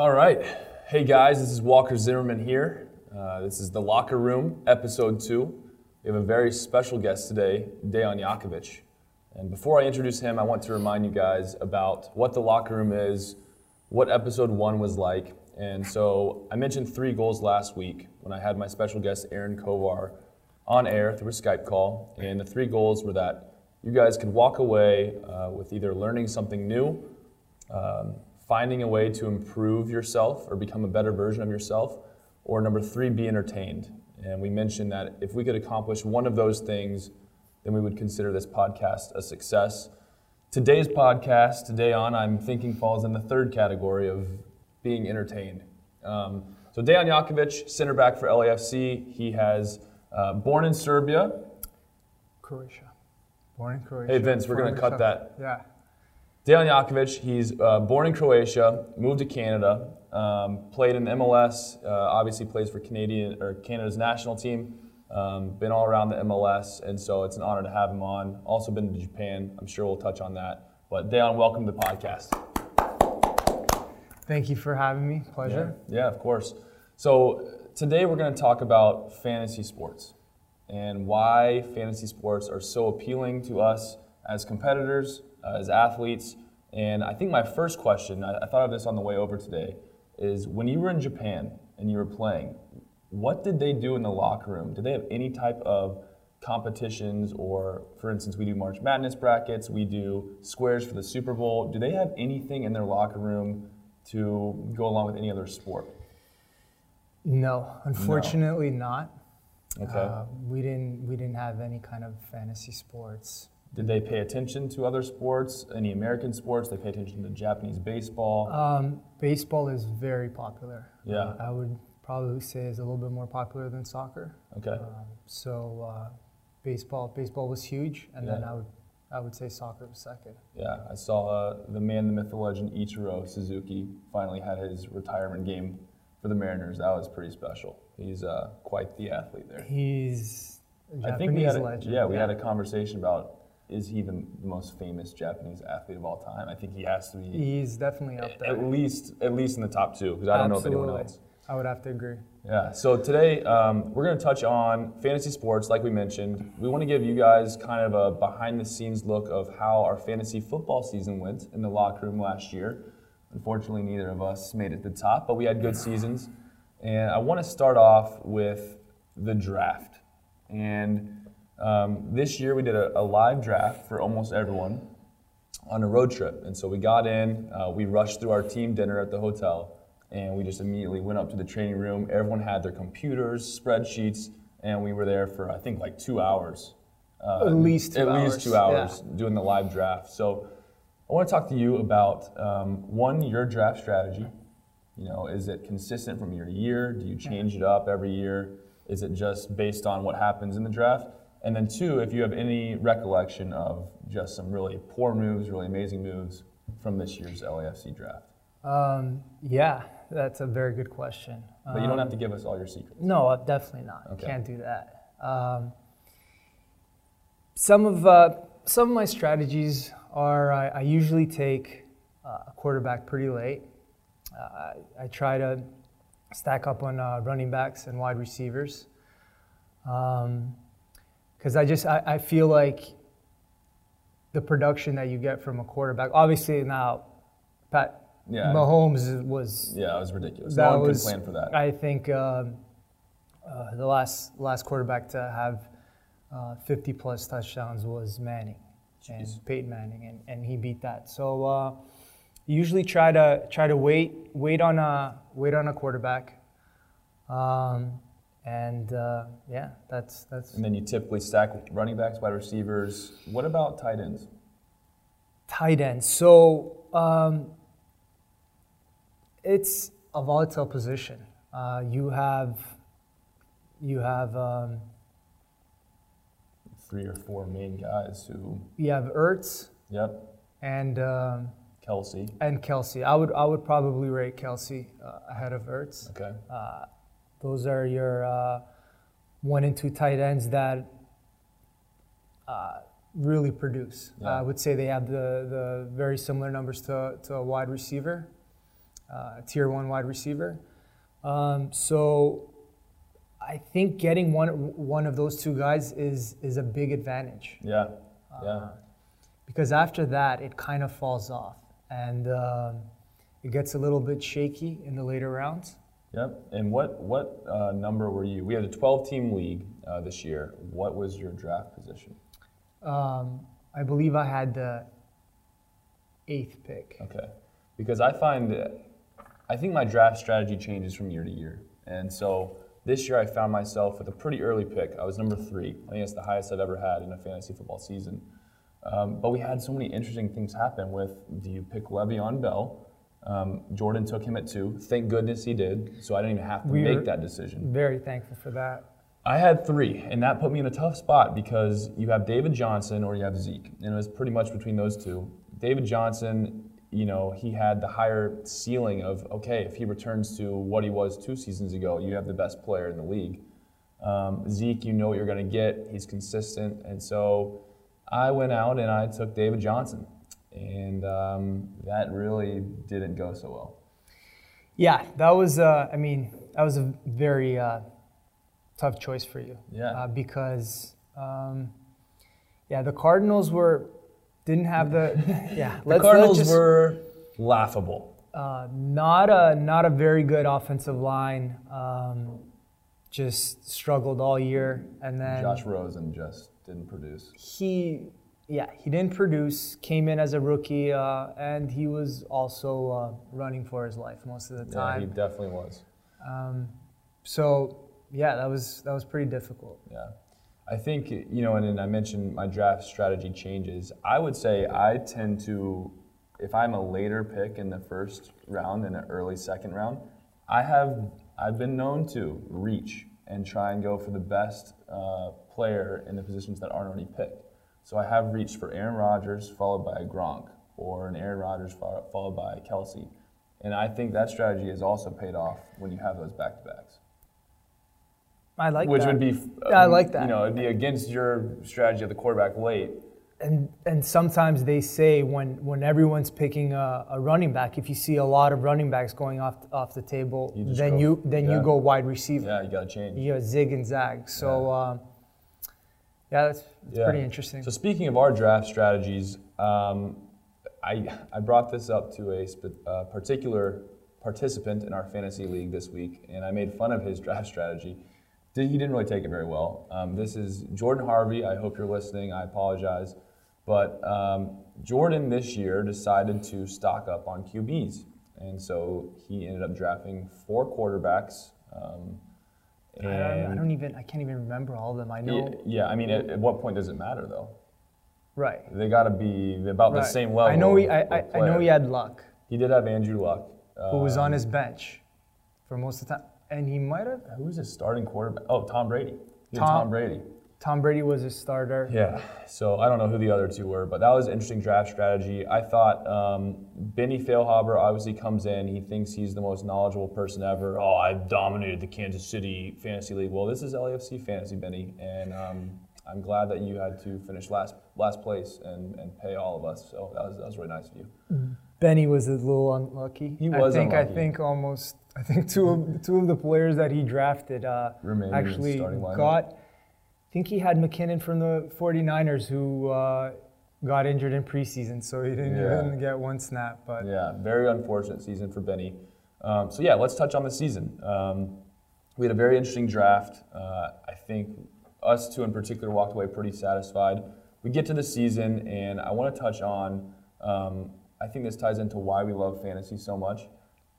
All right. Hey guys, this is Walker Zimmerman here. Uh, this is The Locker Room, episode two. We have a very special guest today, Dejan Jakovic. And before I introduce him, I want to remind you guys about what The Locker Room is, what episode one was like. And so I mentioned three goals last week when I had my special guest, Aaron Kovar, on air through a Skype call. And the three goals were that you guys could walk away uh, with either learning something new, um, finding a way to improve yourself or become a better version of yourself, or number three, be entertained. And we mentioned that if we could accomplish one of those things, then we would consider this podcast a success. Today's podcast, today on, I'm thinking falls in the third category of being entertained. Um, so Dejan Jakovic, center back for LAFC. He has uh, born in Serbia. Croatia. Born in Croatia. Hey Vince, we're gonna cut that. Yeah. Dejan Jakovic, he's uh, born in Croatia, moved to Canada, um, played in MLS. Uh, obviously, plays for Canadian or Canada's national team. Um, been all around the MLS, and so it's an honor to have him on. Also been to Japan. I'm sure we'll touch on that. But Dejan, welcome to the podcast. Thank you for having me. Pleasure. Yeah, yeah, of course. So today we're going to talk about fantasy sports and why fantasy sports are so appealing to us as competitors, uh, as athletes. And I think my first question, I, I thought of this on the way over today, is when you were in Japan and you were playing, what did they do in the locker room? Did they have any type of competitions or for instance we do march madness brackets we do squares for the super bowl do they have anything in their locker room to go along with any other sport No, unfortunately not. okay Uh, we didn't we didn't have any kind of fantasy sports. Did they pay attention to other sports any american sports they pay attention to japanese baseball Um, baseball is very popular. Yeah. Uh, I would probably say is a little bit more popular than soccer. okay Um, so uh, baseball baseball was huge, and then I would I would say soccer was second. yeah i saw uh, the man the myth the legend ichiro suzuki finally had his retirement game for the mariners that was pretty special he's uh, quite the athlete there He's a I think we had a, legend. yeah we had a conversation about is he the most famous Japanese athlete of all time? I think he has to be He's definitely up there. at least at least in the top two because I don't know if anyone Absolutely. else. I would have to agree. Yeah. So today um, we're going to touch on fantasy sports, like we mentioned. We want to give you guys kind of a behind-the-scenes look of how our fantasy football season went in the locker room last year. Unfortunately, neither of us made it to the top, but we had good seasons. And I want to start off with the draft. And um, this year we did a, a live draft for almost everyone on a road trip. And so we got in, uh, we rushed through our team dinner at the hotel, and we just immediately went up to the training room. Everyone had their computers, spreadsheets, and we were there for I think like two hours. Uh, At least two at hours, least two hours doing the live draft. So I want to talk to you about um, one your draft strategy. You know, is it consistent from year to year? Do you change it up every year? Is it just based on what happens in the draft? And then two, if you have any recollection of just some really poor moves, really amazing moves from this year's LAFC draft. Um, yeah, that's a very good question. But you don't Um, have to give us all your secrets. No, uh, definitely not. Okay. Can't do that. Um, some of uh, some of my strategies are I, I usually take uh, a quarterback pretty late. Uh, I, I try to stack up on uh, running backs and wide receivers because I just I, I feel like the production that you get from a quarterback. Obviously now, Pat Yeah. Mahomes was Yeah, it was ridiculous. that no one was, could plan for that. I think um, uh, the last last quarterback to have uh, 50 plus touchdowns was Manning, and Peyton Manning, and, and he beat that. So uh, usually try to try to wait wait on a wait on a quarterback, um, and uh, yeah, that's that's and then you typically stack running backs, wide receivers. What about tight ends? tight ends. So um, it's a volatile position. Uh, you have you have um, Three or four main guys who, you have Ertz yep, and um, Kelce. and Kelce. I would I would probably rate Kelce uh, ahead of Ertz. Okay. Uh, those are your uh, one and two tight ends that uh, really produce. Yeah. I would say they have the, the very similar numbers to, to a wide receiver. uh, tier one wide receiver. Um, so I think getting one one of those two guys is is a big advantage. Yeah, yeah. Uh, because after that, it kind of falls off, and um, it gets a little bit shaky in the later rounds. Yep. And what what uh, number were you? We had a 12 team league uh, this year. What was your draft position? Um, I believe I had the eighth pick. Okay. Because I find that I think my draft strategy changes from year to year. And so this year I found myself with a pretty early pick. I was number three. I think it's the highest I've ever had in a fantasy football season. Um, but we had so many interesting things happen with do you pick Le'Veon Bell? Um, Jordan took him at two. Thank goodness he did. So I didn't even have to We make that decision. Very thankful for that. I had three, and that put me in a tough spot because you have David Johnson or you have Zeke, and it was pretty much between those two. David Johnson, you know, he had the higher ceiling of okay, if he returns to what he was two seasons ago, you have the best player in the league. Um, Zeke, you know what you're going to get. He's consistent, and so I went out and I took David Johnson, and um, that really didn't go so well. Yeah, that was. Uh, I mean, that was a very uh, tough choice for you. Yeah. Uh, because, um, yeah, the Cardinals were didn't have the. Yeah, The Cardinals were laughable. uh, not a not a very good offensive line. Um, just struggled all year, and then Josh Rosen just didn't produce. he yeah he didn't produce came in as a rookie uh, and he was also uh, running for his life most of the time. Yeah, he definitely was. um, so yeah that was that was pretty difficult Yeah. I think, you know, and then I mentioned my draft strategy changes. I would say I tend to, if I'm a later pick in the first round and an early second round, I have, I've been known to reach and try and go for the best uh, player in the positions that aren't already picked. So I have reached for Aaron Rodgers followed by a Gronk or an Aaron Rodgers followed by Kelce. And I think that strategy has also paid off when you have those back to backs. i like that. Which that. would be, Yeah, I like that. You know, it'd be against your strategy of the quarterback late. and and sometimes they say when when everyone's picking a, a running back if you see a lot of running backs going off off the table You then go- you then yeah. you go wide receiver Yeah, you got to change. you know, zig and zag so um, yeah that's, that's Yeah. pretty interesting So speaking of our draft strategies, um, I I brought this up to a sp- uh, particular participant in our fantasy league this week, and I made fun of his draft strategy. Did- He didn't really take it very well. Um, this is Jordan Harvey. I hope you're listening. I apologize, but um, Jordan this year decided to stock up on QBs, and so he ended up drafting four quarterbacks. Um, I don't, I don't even I can't even remember all of them I know Yeah, yeah, I mean, at, at what point does it matter though? right They got to be about the same level. I know he, I, I, I know he had luck, He did have Andrew Luck. who was on Um, his bench for most of the time, and he might have. Who was his starting quarterback? Oh, Tom Brady. Tom- Tom Brady. Tom Brady was a starter. Yeah. So I don't know who the other two were, but that was an interesting draft strategy. I thought um, Benny Feilhaber obviously comes in. He thinks he's the most knowledgeable person ever. Oh, I dominated the Kansas City Fantasy League. Well, this is LAFC Fantasy, Benny, and um, I'm glad that you had to finish last last place and, and pay all of us. So that was that was really nice of you. Benny was a little unlucky. He was I think unlucky. I think almost I think two of two of the players that he drafted uh, actually got. I think he had McKinnon from the 49ers who uh, got injured in preseason, so he didn't Yeah. even get one snap. But Yeah, very unfortunate season for Benny. Um, so yeah, let's touch on the season. Um, we had a very interesting draft. Uh, I think us two in particular walked away pretty satisfied. We get to the season, and I want to touch on. Um, I think this ties into why we love fantasy so much,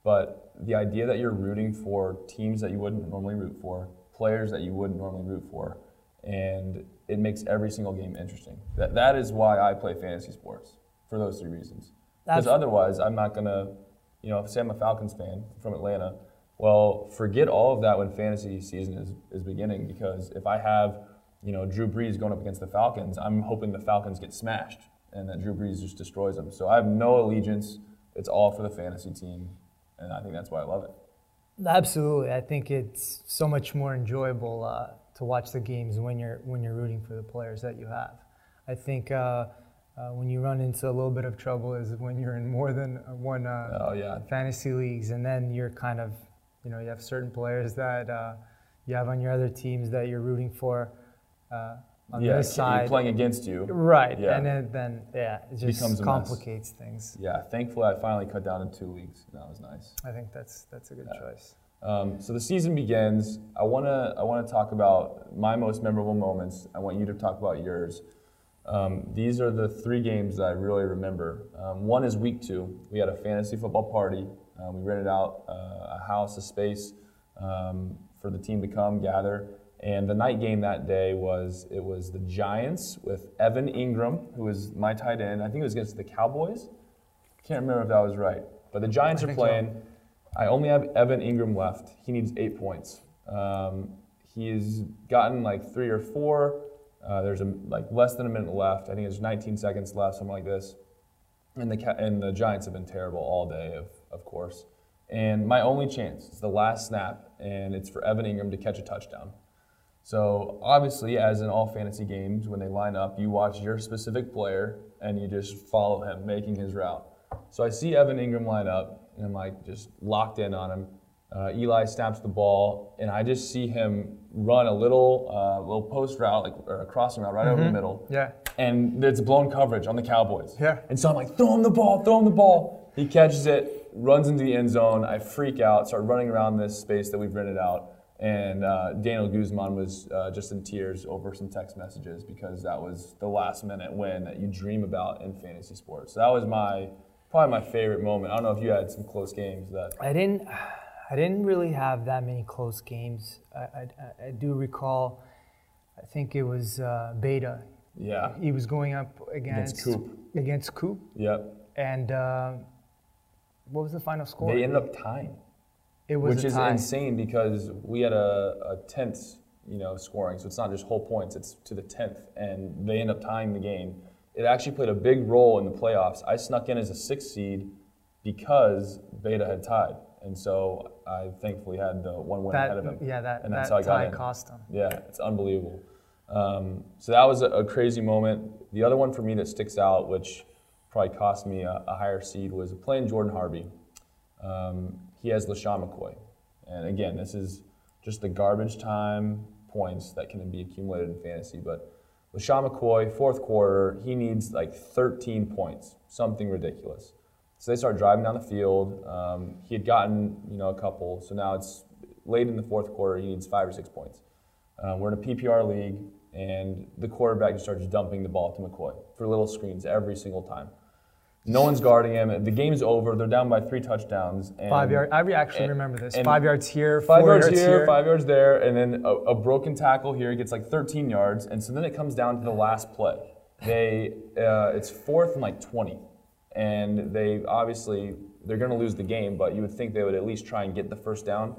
but the idea that you're rooting for teams that you wouldn't normally root for, players that you wouldn't normally root for, and it makes every single game interesting. That that is why I play fantasy sports for those three reasons. Because otherwise, I'm not gonna, you know, say I'm a Falcons fan from Atlanta. Well, forget all of that when fantasy season is, is beginning. Because if I have, you know, Drew Brees going up against the Falcons, I'm hoping the Falcons get smashed and that Drew Brees just destroys them. So I have no allegiance. It's all for the fantasy team, and I think that's why I love it. Absolutely, I think it's so much more enjoyable uh, to watch the games when you're when you're rooting for the players that you have. I think uh, uh, when you run into a little bit of trouble is when you're in more than one uh, Oh yeah. fantasy leagues, and then you're kind of, you know, you have certain players that uh, you have on your other teams that you're rooting for uh, on yeah, this you're side. playing against you. Right, Yeah. and then, then yeah, it just Becomes complicates things. Yeah, thankfully I finally cut down to two leagues. That was nice. I think that's that's a good choice. Um, so the season begins. I wanna I wanna talk about my most memorable moments. I want you to talk about yours. Um, these are the three games that I really remember. Um, one is week two. We had a fantasy football party. Uh, we rented out uh, a house, a space um, for the team to come gather. And the night game that day was it was the Giants with Evan Engram, who was my tight end. I think it was against the Cowboys. Can't remember if that was right. But the Giants are think so. I only have Evan Engram left. He needs eight points. Um, he's gotten like three or four. Uh, there's a, like less than a minute left. I think there's 19 seconds left, something like this. And the and the Giants have been terrible all day, of of course. And my only chance is the last snap, and it's for Evan Engram to catch a touchdown. So obviously, as in all fantasy games, when they line up, you watch your specific player and you just follow him making his route. So I see Evan Engram line up, and I'm like just locked in on him. Uh, Eli snaps the ball, and I just see him run a little uh, little post route, like or a crossing route right over the middle. Yeah. And it's blown coverage on the Cowboys. Yeah. And so I'm like, throw him the ball, throw him the ball. He catches it, runs into the end zone. I freak out, start running around this space that we've rented out. And uh, Daniel Guzman was uh, just in tears over some text messages because that was the last minute win that you dream about in fantasy sports. So that was my probably my favorite moment. I don't know if you had some close games that. I didn't, I didn't really have that many close games. I, I, I- do recall, I think it was uh, Beta. Yeah. He was going up against Coop. Against Coop, Yep. and uh, what was the final score? They ended up tying. it was which is tie. insane because we had a, a tenth, you know, scoring. So it's not just whole points; it's to the tenth, and they end up tying the game. It actually played a big role in the playoffs. I snuck in as a sixth seed because Beta had tied, and so I thankfully had the one win ahead of him. Yeah, that, and that's that how I got tie in. cost him. Yeah, it's unbelievable. Um, so that was a, a crazy moment. The other one for me that sticks out, which probably cost me a, a higher seed, was playing Jordan Harvey. Um, he has LeSean McCoy. And again, this is just the garbage time points that can be accumulated in fantasy. But LeSean McCoy, fourth quarter, he needs like 13 points, something ridiculous. So they start driving down the field. Um, he had gotten, you know, a couple. So now it's late in the fourth quarter. He needs five or six points. Um, we're in a PPR league, and the quarterback just starts dumping the ball to McCoy for little screens every single time. No one's guarding him. The game's over. They're down by three touchdowns. And Five yards. I actually and- remember this. Five yards here, Five four yards, yards here, five yards there, and then a, a broken tackle here gets like 13 yards, and so then it comes down to the last play. They, uh, it's fourth and like 20, and they obviously they're going to lose the game, but you would think they would at least try and get the first down.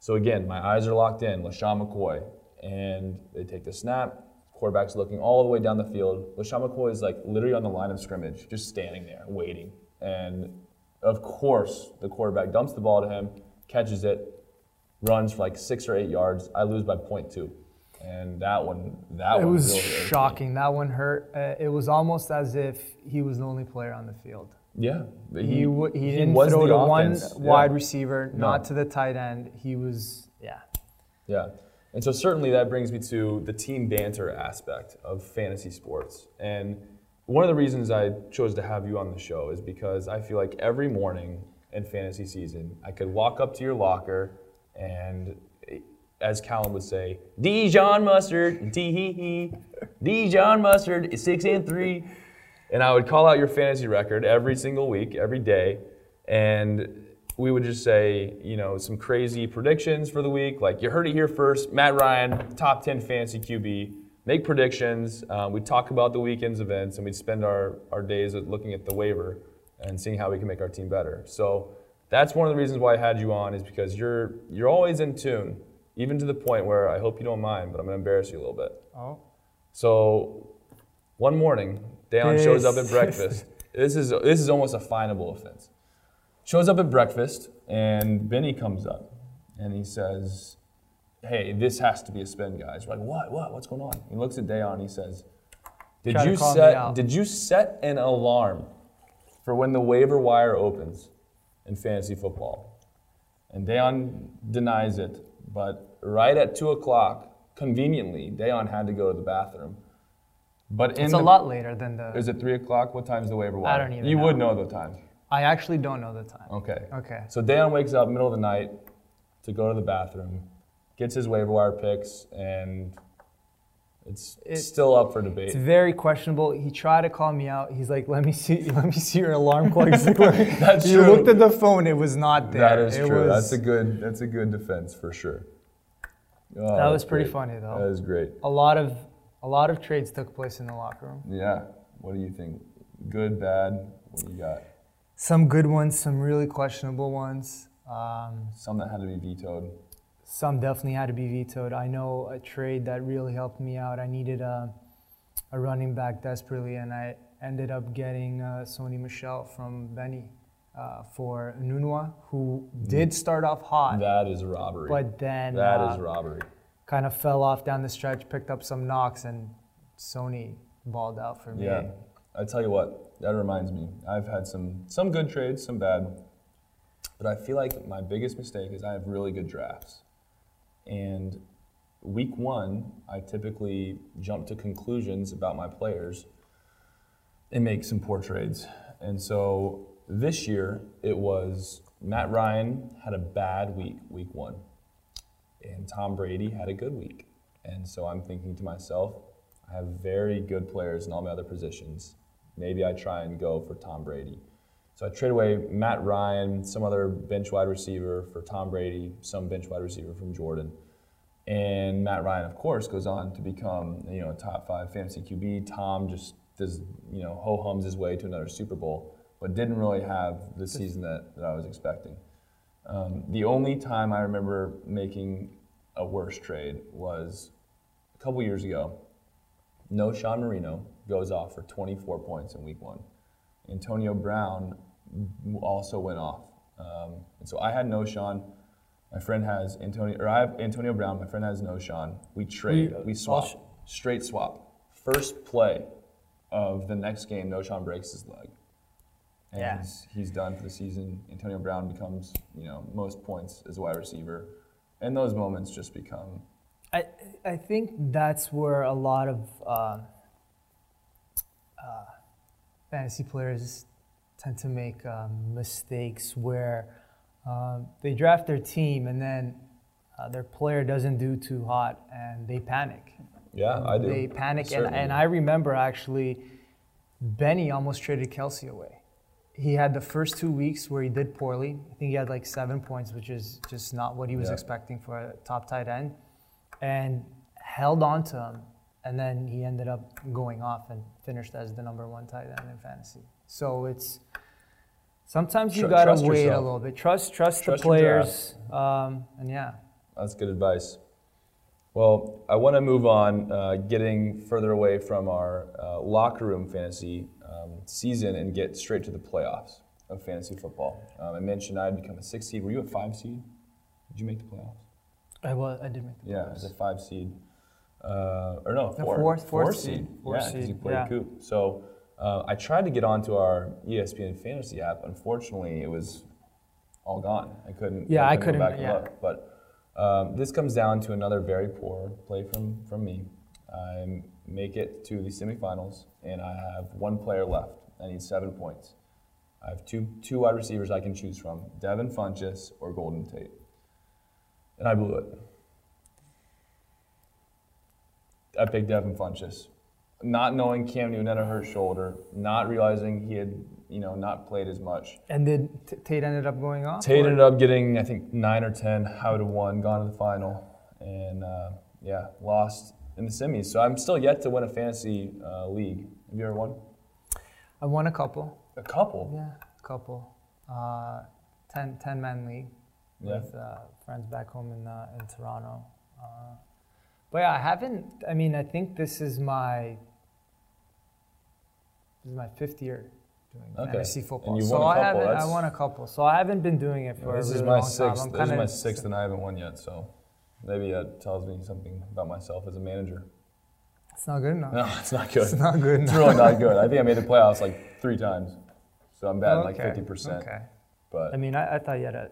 So again, my eyes are locked in, LeSean McCoy, and they take the snap. Quarterback's looking all the way down the field. LeSean McCoy is like literally on the line of scrimmage, just standing there waiting. And of course, the quarterback dumps the ball to him, catches it, runs for like six or eight yards. I lose by point two, and that one, that It one was really shocking. That one hurt. Uh, it was almost as if he was the only player on the field. Yeah, He w- he, didn't throw to one. Yeah. wide receiver, No. not to the tight end. He was yeah. Yeah. And so certainly that brings me to the team banter aspect of fantasy sports. And one of the reasons I chose to have you on the show is because I feel like every morning in fantasy season, I could walk up to your locker and eh, as Callum would say, Dijon mustard, tee hee hee. Dijon mustard is six and three. And I would call out your fantasy record every single week, every day, and we would just say, you know, some crazy predictions for the week. Like you heard it here first, Matt Ryan, top 10 fantasy QB. Make predictions. Um, we'd talk about the weekend's events, and we'd spend our, our days looking at the waiver and seeing how we can make our team better. So that's one of the reasons why I had you on is because you're you're always in tune, even to the point where I hope you don't mind, but I'm gonna embarrass you a little bit. Oh. So one morning, Dejan shows up at breakfast. This is this is almost a finable offense. Shows up at breakfast, and Benny comes up, and he says, "Hey, this has to be a spin, guys." We're like, "What? What? What's going on?" He looks at Dejan. He says, Did Try you set did you set an alarm for when the waiver wire opens in fantasy football? And Dejan denies it, but right at two o'clock, conveniently, Dejan had to go to the bathroom. But in It's the, a lot later than the. Is it three o'clock? What time is the waiver wire? I don't even You know. would know the time. I actually don't know the time. Okay. Okay. So Dan wakes up middle of the night to go to the bathroom, gets his waiver wire picks, and it's It- still up for debate. It's very questionable. He tried to call me out. He's like, "Let me see, let me see your alarm clock." Like, That's he true. looked at the phone. It was not there. That is It true. was- That's a good. That's a good defense for sure. Oh, That was pretty great. funny, though. That was great. a lot of a lot of trades took place in the locker room. Yeah. What do you think? Good, bad? What do you got? Some good ones, some really questionable ones. Um, Some that had to be vetoed. some definitely had to be vetoed. I know a trade that really helped me out. I needed a, a running back desperately, and I ended up getting uh, Sony Michel from Benny uh, for Nunua, who did start off hot, That is robbery. but then That uh, is robbery. kind of fell off down the stretch, picked up some knocks, and Sony balled out for me. Yeah. I tell you what, that reminds me. I've had some some good trades, some bad. But I feel like my biggest mistake is I have really good drafts. And week one, I typically jump to conclusions about my players and make some poor trades. And so this year it was Matt Ryan had a bad week, week one. And Tom Brady had a good week. And so I'm thinking to myself, I have very good players in all my other positions. Maybe I try and go for Tom Brady. So I trade away Matt Ryan, some other bench wide receiver for Tom Brady, some bench wide receiver from Jordan. And Matt Ryan, of course, goes on to become you know a top five fantasy QB. Tom just does you know ho hums his way to another Super Bowl, but didn't really have the season that, that I was expecting. Um, the only time I remember making a worse trade was a couple years ago. Knowshon Moreno goes off for 24 points in week one. Antonio Brown also went off. Um, and so I had Knowshon. My friend has Antonio, or I have Antonio Brown. My friend has Knowshon. We trade, We- we swap, I'll straight swap. First play of the next game, Knowshon breaks his leg. And Yeah. he's, he's done for the season. Antonio Brown becomes, you know, most points as a wide receiver. And those moments just become I, I think that's where a lot of uh, uh, fantasy players tend to make um, mistakes where um, they draft their team and then uh, their player doesn't do too hot and they panic. Yeah, I do. They panic, and, and I remember actually, Benny almost traded Kelce away. He had the first two weeks where he did poorly. I think he had like seven points, which is just not what he was Yeah. expecting for a top tight end, and held on to him. And then he ended up going off and finished as the number one tight end in fantasy. So it's sometimes you Tr- gotta wait yourself. a little bit. Trust trust, Trust the players, um, and yeah. That's good advice. Well, I want to move on, uh, getting further away from our uh, locker room fantasy um, season and get straight to the playoffs of fantasy football. Um, I mentioned I had become a six seed. Were you a five seed? Did you make the playoffs? I was I did make the playoffs. Yeah, as a five seed. Uh, or no, four. fourth- Four fourth seed. seed. Fourth yeah, because you played yeah. Coop. So uh, I tried to get onto our ESPN fantasy app. Unfortunately, it was all gone. I couldn't. Yeah, I go couldn't- back and yeah. look. But um, this comes down to another very poor play from from me. I make it to the semifinals, and I have one player left. I need seven points. I have two two wide receivers I can choose from: Devin Funchess or Golden Tate, and I blew it. I picked Devin Funchess, not knowing Cam Newton had a hurt shoulder, not realizing he had, you know, not played as much. And did T- Tate ended up going off? Tate or- ended up getting, I think, nine or ten. I would have won, gone to the final, and uh, yeah, lost in the semis. So I'm still yet to win a fantasy uh, league. Have you ever won? I won a couple. A couple. Yeah, a couple. Uh, 10, 10 man league Yeah. with uh, friends back home in, uh, in Toronto. But yeah, I haven't, I mean, I think this is my, this is my fifth year doing Okay. fantasy football. So I haven't, I won a couple. So I haven't been doing it for this a is my long sixth. This is my sixth, and I haven't won yet. So maybe that tells me something about myself as a manager. It's not good enough. No, it's not good. It's not good enough. It's really not good. I think I made the playoffs like three times, so I'm like Okay, fifty percent. Okay. But I mean, I, I thought you had a,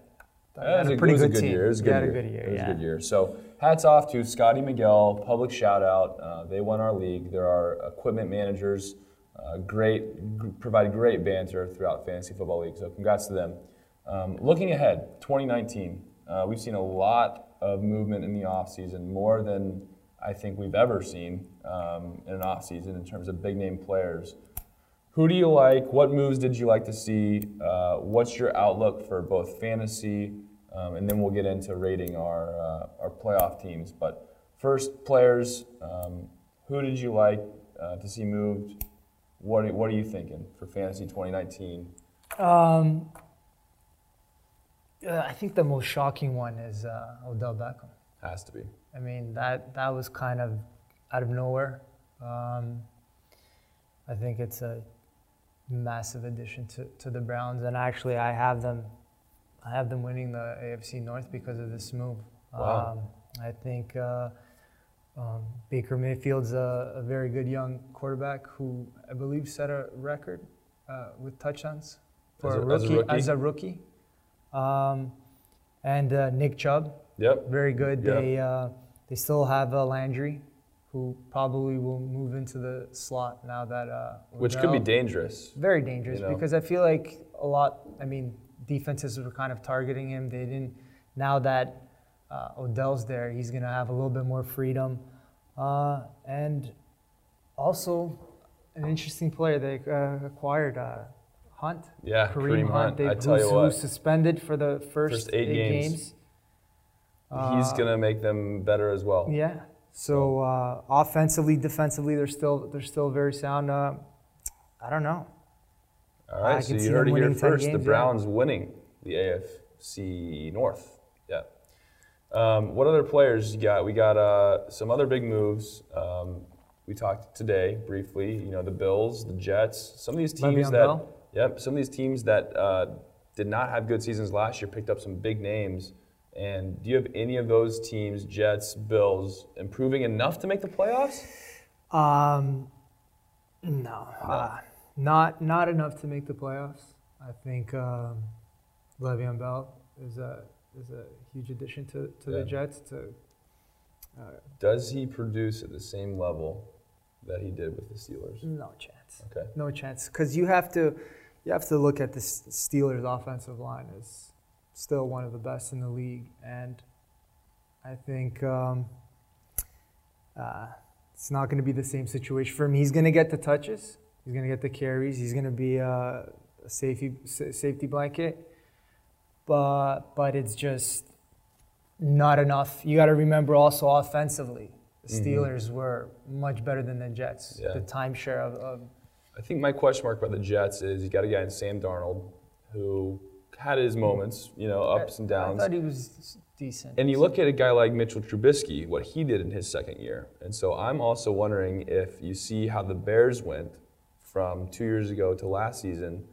Yeah, had a a, pretty it was a good good team. year. It was a You good had year. a good year. It was yeah. a good year. So hats off to Scotty Miguel. Public shout out. Uh, they won our league. They're our equipment managers. Uh, great, g- provide great banter throughout fantasy football league. So congrats to them. Um, looking ahead, 2019. Uh, we've seen a lot of movement in the offseason, more than I think we've ever seen um, in an offseason in terms of big name players. Who do you like? What moves did you like to see? Uh, what's your outlook for both fantasy, um, and then we'll get into rating our uh, our playoff teams. But first, players, um, who did you like uh, to see moved? What are, what are you thinking for fantasy 2019? Um, uh, I think the most shocking one is uh, Odell Beckham. Has to be. I mean, that that was kind of out of nowhere. Um, I think it's a massive addition to, to the Browns, and actually, I have them. I have them winning the AFC North because of this move. Wow. Um, I think uh, um, Baker Mayfield's a, a very good young quarterback who I believe set a record uh, with touchdowns for As a- as a a rookie. rookie? As a rookie. Um, and uh, Nick Chubb, Yep. very good. Yeah. They uh, they still have uh, Landry, who probably will move into the slot now that uh, Which could be dangerous. very dangerous you know. because I feel like a lot. I mean, defenses were kind of targeting him. They didn't. Now that uh, Odell's there, he's gonna have a little bit more freedom, uh, and also an interesting player they uh, acquired. Uh, Hunt, Yeah, Kareem, Hunt. They, I tell who's, you what, who's suspended for the first, First eight games. games. he's Uh, gonna make them better as well. Yeah. So uh, offensively, defensively, they're still they're still very sound. Uh, I don't know. All I so you heard it here first. games, the yeah. Browns winning the AFC North. Yeah. Um, what other players you got? We got uh, some other big moves. Um, we talked today briefly. You know, the Bills, the Jets. Some of these teams Le'Veon that, Bell? yep, some of these teams that uh, did not have good seasons last year picked up some big names. And do you have any of those teams, Jets, Bills, improving enough to make the playoffs? Um, no, Uh, not not enough to make the playoffs. I think um, Le'Veon Bell is a is a huge addition to, to Yeah. the Jets. To Does he produce at the same level that he did with the Steelers? no chance, Okay. no chance, because you have to you have to look at the Steelers' offensive line as still one of the best in the league, and I think um, uh, it's not going to be the same situation for him. He's going to get the touches. He's going to get the carries. He's going to be a, a safety safety blanket, but but it's just not enough. You got to remember also offensively, the Mhm. Steelers were much better than the Jets. Yeah. The timeshare of, of I think my question mark about the Jets is you got a guy in Sam Darnold who had his moments, you know, ups and downs. I thought he was decent. And you look at a guy like Mitchell Trubisky, what he did in his second year. And so I'm also wondering if you see how the Bears went from two years ago to last season,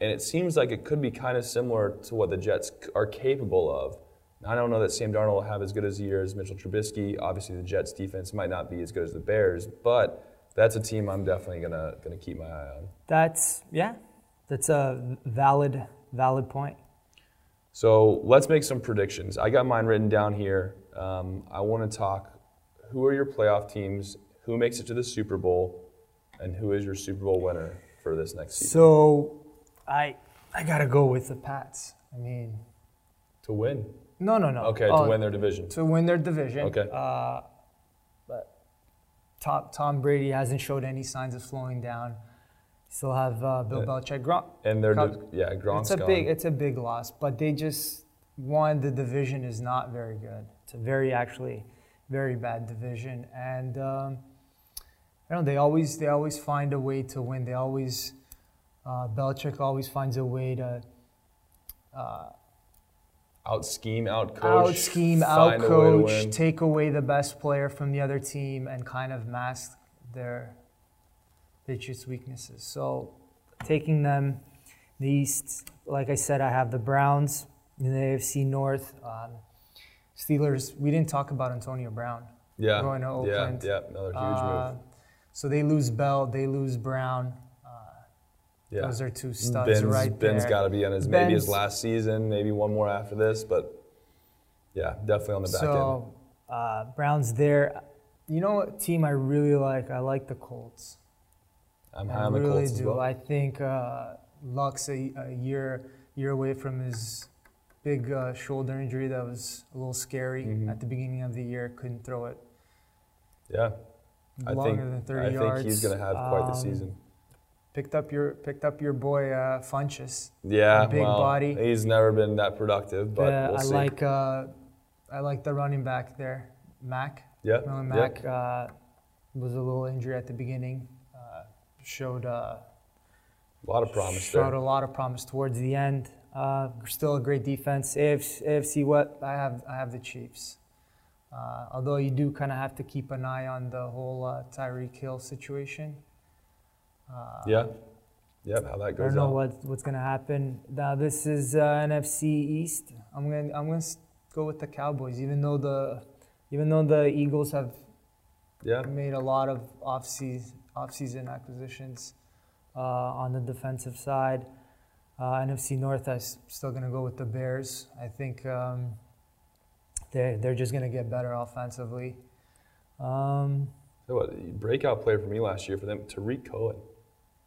and it seems like it could be kind of similar to what the Jets are capable of. Now, I don't know that Sam Darnold will have as good as a year as Mitchell Trubisky. Obviously, the Jets' defense might not be as good as the Bears, but that's a team I'm definitely gonna gonna keep my eye on. That's yeah, that's a valid valid point. So let's make some predictions. I got mine written down here. Um, I want to talk who are your playoff teams, who makes it to the Super Bowl, and who is your Super Bowl winner for this next season So I I gotta go with the Pats. I mean, to win. no, no, no. Okay, Oh, to win their division. to win their division. Okay. Uh, but Tom Tom Brady hasn't showed any signs of slowing down. Still have uh, Bill Yeah. Belichick. Gronk. And their Cup- div- yeah, Gronk's It's a gone. big it's a big loss, but they just one the division is not very good. It's a very actually very bad division, and um, I don't know they always they always find a way to win. They always uh, Belichick always finds a way to uh, out scheme, out coach, out scheme, out find a way to coach, take away the best player from the other team, and kind of mask their Patriots' weaknesses. So, taking them the East, like I said, I have the Browns in the AFC North. Um, Steelers. We didn't talk about Antonio Brown. Yeah, going to yeah, Oakland. yeah, another huge Uh, move. So they lose Bell, they lose Brown. Uh, Yeah. Those are two studs Ben's, right Ben's got to be on his maybe his last season, maybe one more after this, but yeah, definitely on the back end. So uh, Brown's there. You know what team I really like? I like the Colts. I'm high I on the really Colts as do. well. I think uh, Luck's a, a year year away from his big uh, shoulder injury that was a little scary Mhm. at the beginning of the year. Couldn't throw it yeah, longer think than 30 I yards. think he's going to have quite the Um, season. Picked up your picked up your boy uh, Funchess. Yeah, big well, body. he's never been that productive, but we'll I see. like uh, I like the running back there, Mack. yeah, Marlon yeah. Uh, was a little injured at the beginning. Uh, showed uh, a lot of promise showed there. a lot of promise towards the end. Uh, still a great defense. AFC, AFC what I have I have the Chiefs. Uh, although you do kind of have to keep an eye on the whole uh, Tyreek Hill situation. Uh, Yeah, yeah, how that goes. I don't know out. what, what's gonna happen. Now this is uh, NFC East. I'm gonna I'm gonna s- go with the Cowboys, even though the even though the Eagles have Yeah, made a lot of off-season, off-season acquisitions uh, on the defensive side. Uh, NFC North, I'm still going to go with the Bears. I think um, they're, they're just going to get better offensively. Um, so what, breakout player for me last year for them, Tarik Cohen.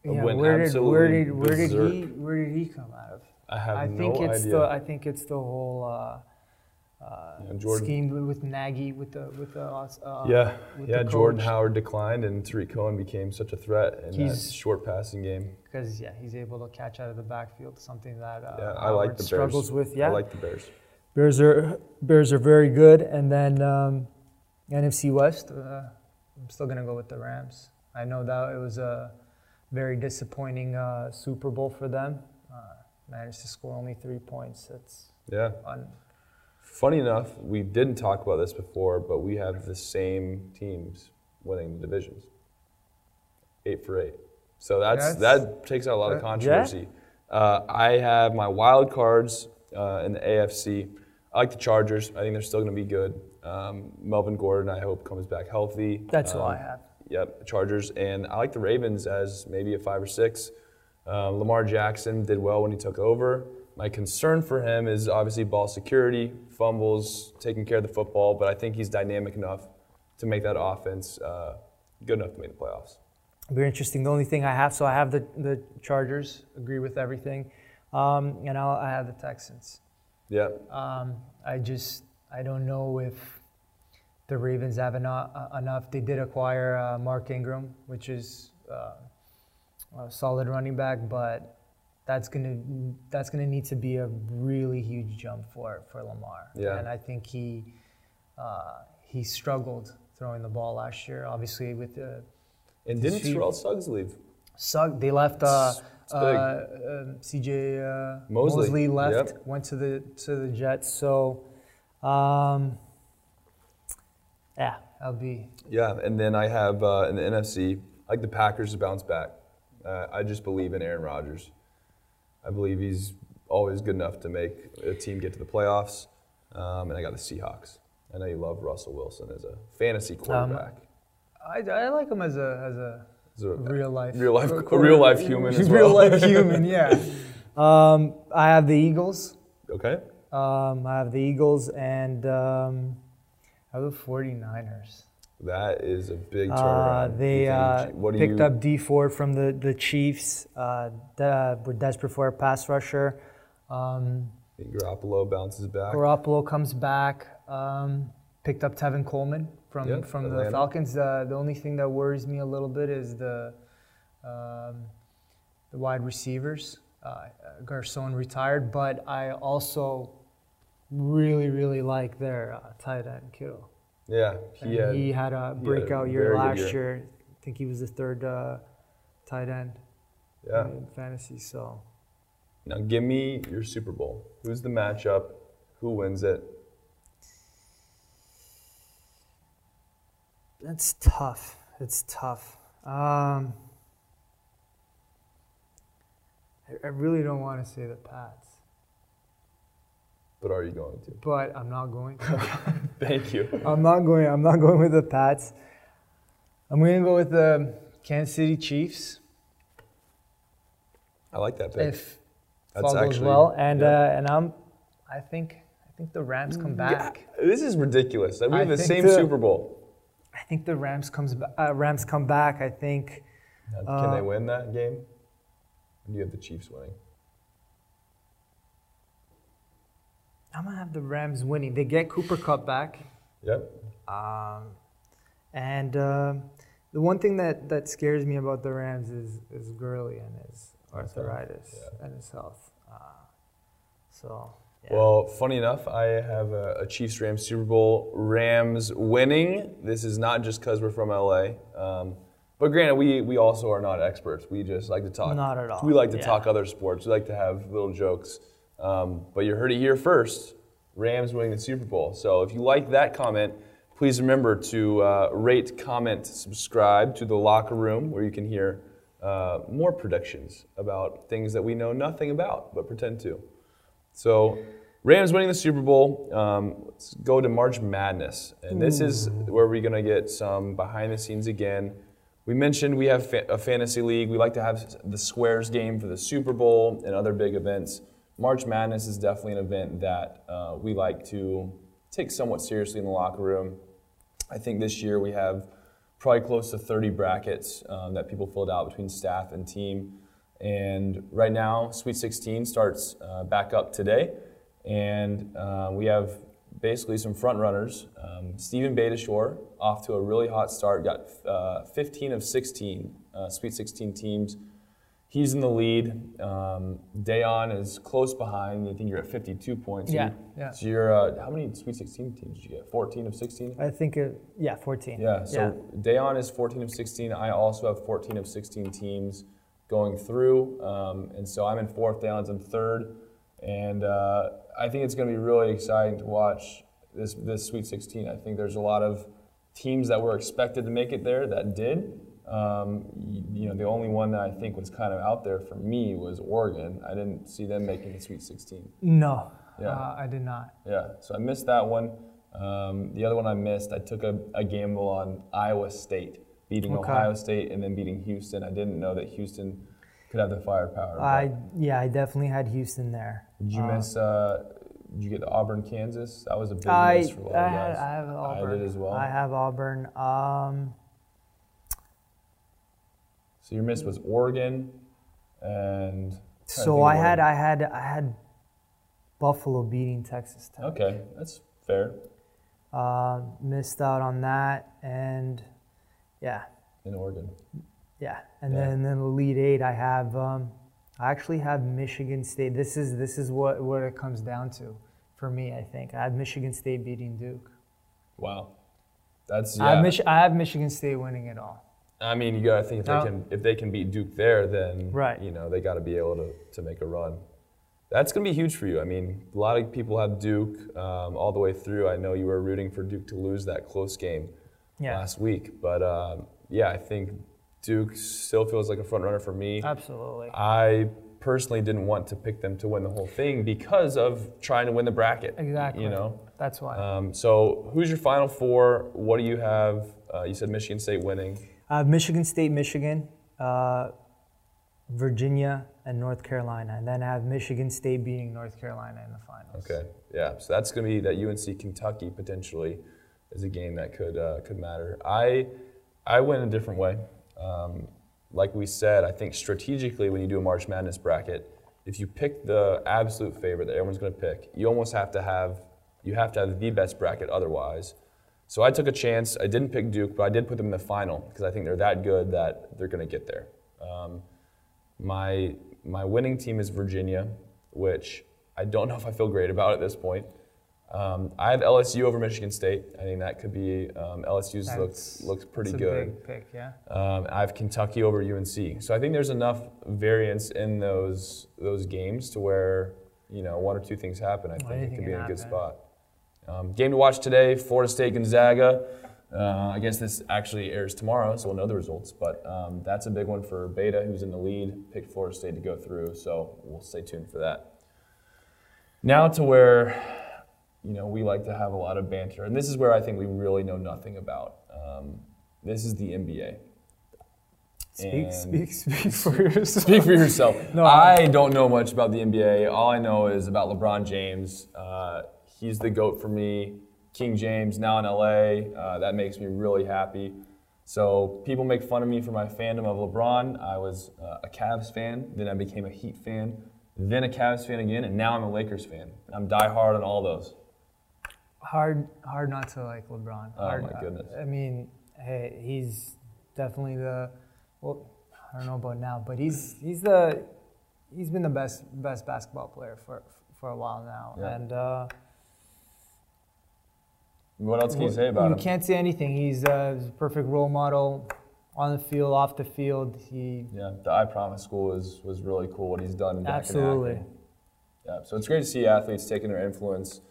yeah, where did, where did where did he where did he come out of? I have I no think it's idea. the I think it's the whole uh, uh, Yeah, scheme with Nagy with the with the uh, yeah, with yeah. the Jordan. Howard declined, and Tarik Cohen became such a threat in that short passing game. because yeah, he's able to catch out of the backfield, something that uh, Yeah, I like Howard the Bears. struggles with. Yeah, I like the Bears. Bears are Bears are very good, and then um, NFC West. Uh, I'm still gonna go with the Rams. I know that it was a very disappointing uh, Super Bowl for them. Uh, managed to score only three points. That's Yeah. un- Funny enough, we didn't talk about this before, but we have the same teams winning the divisions. Eight for eight. So that's, That's- that takes out a lot of yeah. controversy. Uh, I have my wild cards uh, in the AFC. I like the Chargers. I think they're still going to be good. Um, Melvin Gordon, I hope, comes back healthy. that's Um, all I have. Yep, Chargers, and I like the Ravens as maybe a five or six. Uh, Lamar Jackson did well when he took over. My concern for him is obviously ball security, fumbles, taking care of the football, but I think he's dynamic enough to make that offense uh, good enough to make the playoffs. Very interesting. The only thing I have, so I have the the Chargers. Agree with everything, um, and I'll, I have the Texans. Yeah, Um, I just I don't know if the Ravens have enough. Uh, enough. They did acquire uh, Mark Ingram, which is uh, a solid running back, but that's gonna that's gonna need to be a really huge jump for for Lamar. Yeah. And I think he uh, he struggled throwing the ball last year. Obviously with the and didn't Terrell Suggs leave? Sugg, they left. Uh, uh, um, CJ uh, Mosley, Mosley, left, yep. went to the to the Jets. So, um, yeah, I'll be. Yeah, and then I have uh, in the NFC, I like the Packers to bounce back. Uh, I just believe in Aaron Rodgers. I believe he's always good enough to make a team get to the playoffs. Um, and I got the Seahawks. I know you love Russell Wilson as a fantasy quarterback. I, I like him as a as a a real life real life, real a real life human as well. real life human. Yeah. Um, I have the Eagles. okay. Um, I have the Eagles and um, I have the 49ers. That is a big Uh, turnaround. they uh, what picked you, up Dee Ford from the the Chiefs. Uh, de- were desperate for a pass rusher. Um, Garoppolo bounces back. Garoppolo comes back. Um, picked up Tevin Coleman from Yeah, from Atlanta. the Falcons. Uh, the only thing that worries me a little bit is the um, the wide receivers. Uh, Garcon retired, but I also really really like their uh, tight end Kittle. Yeah, he had. he had a breakout year very good last year. year. I think he was the third uh, tight end yeah. in fantasy. So Now give me your Super Bowl. Who's the matchup? Who wins it? That's tough. It's tough. Um, I, I really don't want to say the Pats, But are you going to? but I'm not going. to. Thank you. I'm not going. I'm not going with the Pats. I'm gonna go with the Kansas City Chiefs I like that pick. if That's all goes actually- well, and yeah. uh, and I'm, I think I think the Rams come back. Yeah, this is ridiculous. We I have the same the- Super Bowl. I think the Rams comes uh, Rams come back. I think Now, Can Uh, they win that game? Or do you have the Chiefs winning? I'm gonna have the Rams winning. They get Cooper Kupp back. Yep. Um, and um the one thing that, that scares me about the Rams is, is Gurley and his arthritis Yeah. and his health. Uh, so, yeah. Well, funny enough, I have a, a Chiefs Rams Super Bowl. Rams winning. This is not just because we're from LA. Um, but granted, we, we also are not experts. We just like to talk. Not at all, We like to yeah. talk other sports. We like to have little jokes. Um, but you heard it here first. Rams winning the Super Bowl. So if you like that comment, please remember to uh, rate, comment, subscribe to the locker room where you can hear uh, more predictions about things that we know nothing about but pretend to. So, Rams winning the Super Bowl. Um, let's go to March Madness, and this is where we're gonna get some behind the scenes again. We mentioned we have fa- a fantasy league. We like to have the squares game for the Super Bowl and other big events. March Madness is definitely an event that uh, we like to take somewhat seriously in the locker room. I think this year we have probably close to 30 brackets um, that people filled out between staff and team. And right now, Sweet 16 starts uh, back up today, and uh, we have basically some front runners. Um, Stephen Betashore off to a really hot start, got uh, 15 of 16 uh, Sweet 16 teams. He's in the lead. Um, Dejan is close behind. I think you're at 52 points. Yeah, you- yeah. So you're uh, how many Sweet 16 teams did you get? 14 of 16. I think, it, yeah, 14. Yeah, so Dejan is 14 of 16. I also have 14 of 16 teams going through. Um, and so I'm in fourth, Dejan's in third. And uh, I think it's going to be really exciting to watch this, this Sweet 16. I think there's a lot of teams that were expected to make it there that did. Um, you know, the only one that I think was kind of out there for me was Oregon. I didn't see them making the Sweet 16. No, Yeah. uh, I did not. Yeah, so I missed that one. Um, the other one I missed, I took a, a gamble on Iowa State beating Okay. Ohio State and then beating Houston. I didn't know that Houston could have the firepower. I yeah, I definitely had Houston there. did you Uh, miss? Uh, did you get the Auburn, Kansas? That was a big I, miss for a lot I, of guys. I have Auburn. I did as well. I have Auburn. Um, so your miss was Oregon, and so I had I had I had Buffalo beating Texas Tech. Okay, that's fair. Uh, missed out on that, and yeah, In Oregon. yeah, and Yeah. then then the lead eight I have. Um, I actually have Michigan State. This is this is what what it comes down to for me. I think I have Michigan State beating Duke. Wow, that's yeah. I, have Mich- I have Michigan State winning it all. I mean, you gotta think if they No. can if they can beat Duke there, then Right. you know they got to be able to, to make a run. That's gonna be huge for you. I mean, a lot of people have Duke um, all the way through. I know you were rooting for Duke to lose that close game Yeah, last week, but um, yeah, I think Duke still feels like a front runner for me. absolutely. I personally didn't want to pick them to win the whole thing because of trying to win the bracket. Exactly. You know. That's why. Um, so who's your final four? What do you have? Uh, you said Michigan State winning. I have Michigan State, Michigan, uh, Virginia, and North Carolina. And then I have Michigan State beating North Carolina in the finals. Okay, yeah. So that's going to be that UNC Kentucky potentially is a game that could uh, could matter. I I went a different way. Um, like we said, I think strategically when you do a March Madness bracket, if you pick the absolute favorite that everyone's going to pick, you almost have to have you have to have the best bracket otherwise. So I took a chance. I didn't pick Duke, but I did put them in the final because I think they're that good that they're going to get there. Um, my my winning team is Virginia, which I don't know if I feel great about at this point. Um, I have LSU over Michigan State. I think that could be um, LSU's looks That's- looks pretty That's a good. pick, yeah. Um, I have Kentucky over UNC. So I think there's enough variance in those those games to where you know one or two things happen. I think it could be in a good spot. Um, game to watch today: Florida State Gonzaga. Uh, I guess this actually airs tomorrow, so we'll know the results. But um, that's a big one for Beta, who's in the lead. Picked Florida State to go through, so we'll stay tuned for that. Now to where you know we like to have a lot of banter, and this is where I think we really know nothing about. Um, This is the NBA. Speak, speak, speak for yourself. Speak for yourself. No, I don't know much about the NBA. All I know is about LeBron James. Uh, he's the GOAT for me. King James, now in LA. Uh, that makes me really happy. So people make fun of me for my fandom of LeBron. I was uh, a Cavs fan, then I became a Heat fan, then a Cavs fan again, and now I'm a Lakers fan. I'm diehard on all those. Hard hard not to like LeBron. Oh, my goodness. I mean, hey, he's definitely the well, I don't know about now, but he's he's the he's been the best best basketball player for for a while now. Yeah. And uh What else can you say about you him? You can't say anything. He's a, perfect role model on the field, off the field. He Yeah, the I Promise School was was really cool. What he's done back Absolutely. Yeah, so it's great to see athletes taking their influence,